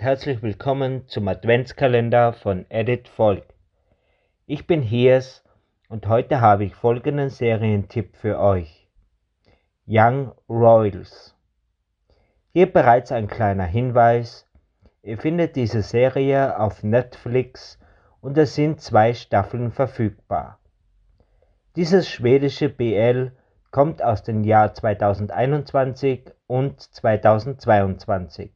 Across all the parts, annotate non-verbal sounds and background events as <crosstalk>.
herzlich willkommen zum Adventskalender von Edit Volk. Ich bin Hiers und heute habe ich folgenden Serientipp für euch. Young Royals. Hier bereits ein kleiner Hinweis. Ihr findet diese Serie auf Netflix und es sind zwei Staffeln verfügbar. Dieses schwedische BL kommt aus dem Jahr 2021 und 2022.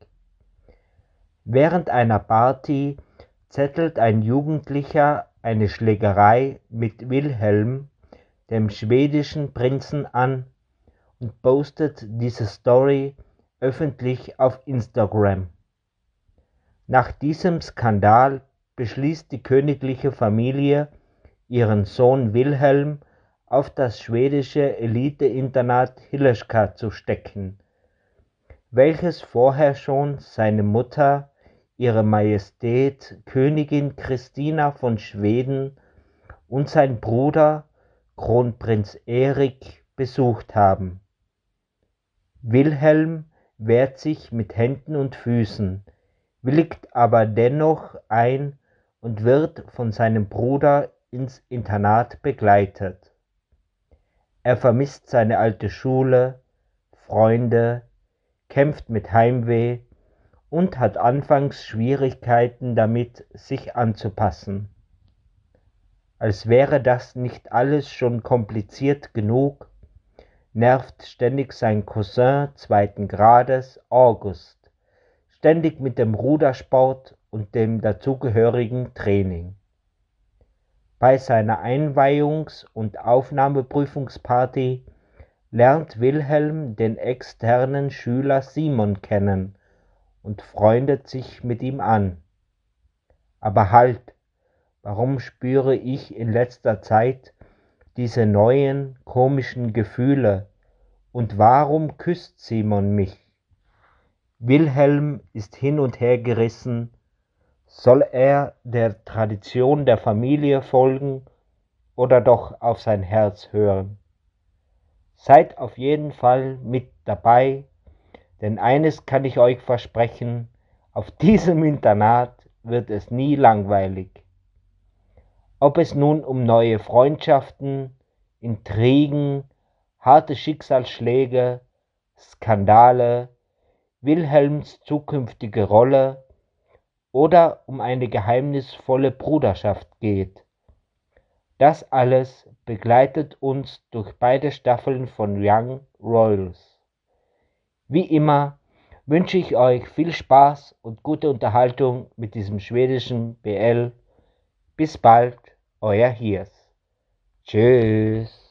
Während einer Party zettelt ein Jugendlicher eine Schlägerei mit Wilhelm, dem schwedischen Prinzen, an und postet diese Story öffentlich auf Instagram. Nach diesem Skandal beschließt die königliche Familie, ihren Sohn Wilhelm auf das schwedische Elite-Internat Hilleska zu stecken, welches vorher schon seine Mutter Ihre Majestät Königin Christina von Schweden und sein Bruder Kronprinz Erik besucht haben. Wilhelm wehrt sich mit Händen und Füßen, willigt aber dennoch ein und wird von seinem Bruder ins Internat begleitet. Er vermisst seine alte Schule, Freunde, kämpft mit Heimweh und hat anfangs Schwierigkeiten damit, sich anzupassen. Als wäre das nicht alles schon kompliziert genug, nervt ständig sein Cousin zweiten Grades August, ständig mit dem Rudersport und dem dazugehörigen Training. Bei seiner Einweihungs- und Aufnahmeprüfungsparty lernt Wilhelm den externen Schüler Simon kennen und freundet sich mit ihm an. Aber halt, warum spüre ich in letzter Zeit diese neuen komischen Gefühle und warum küsst Simon mich? Wilhelm ist hin und her gerissen, soll er der Tradition der Familie folgen oder doch auf sein Herz hören? Seid auf jeden Fall mit dabei denn eines kann ich euch versprechen, auf <laughs> diesem Internat wird es nie langweilig. Ob es nun um neue Freundschaften, Intrigen, harte Schicksalsschläge, Skandale, Wilhelms zukünftige Rolle oder um eine geheimnisvolle Bruderschaft geht. Das alles begleitet uns durch beide Staffeln von Young Royals. Wie immer wünsche ich euch viel Spaß und gute Unterhaltung mit diesem schwedischen BL. Bis bald, euer Hiers. Tschüss.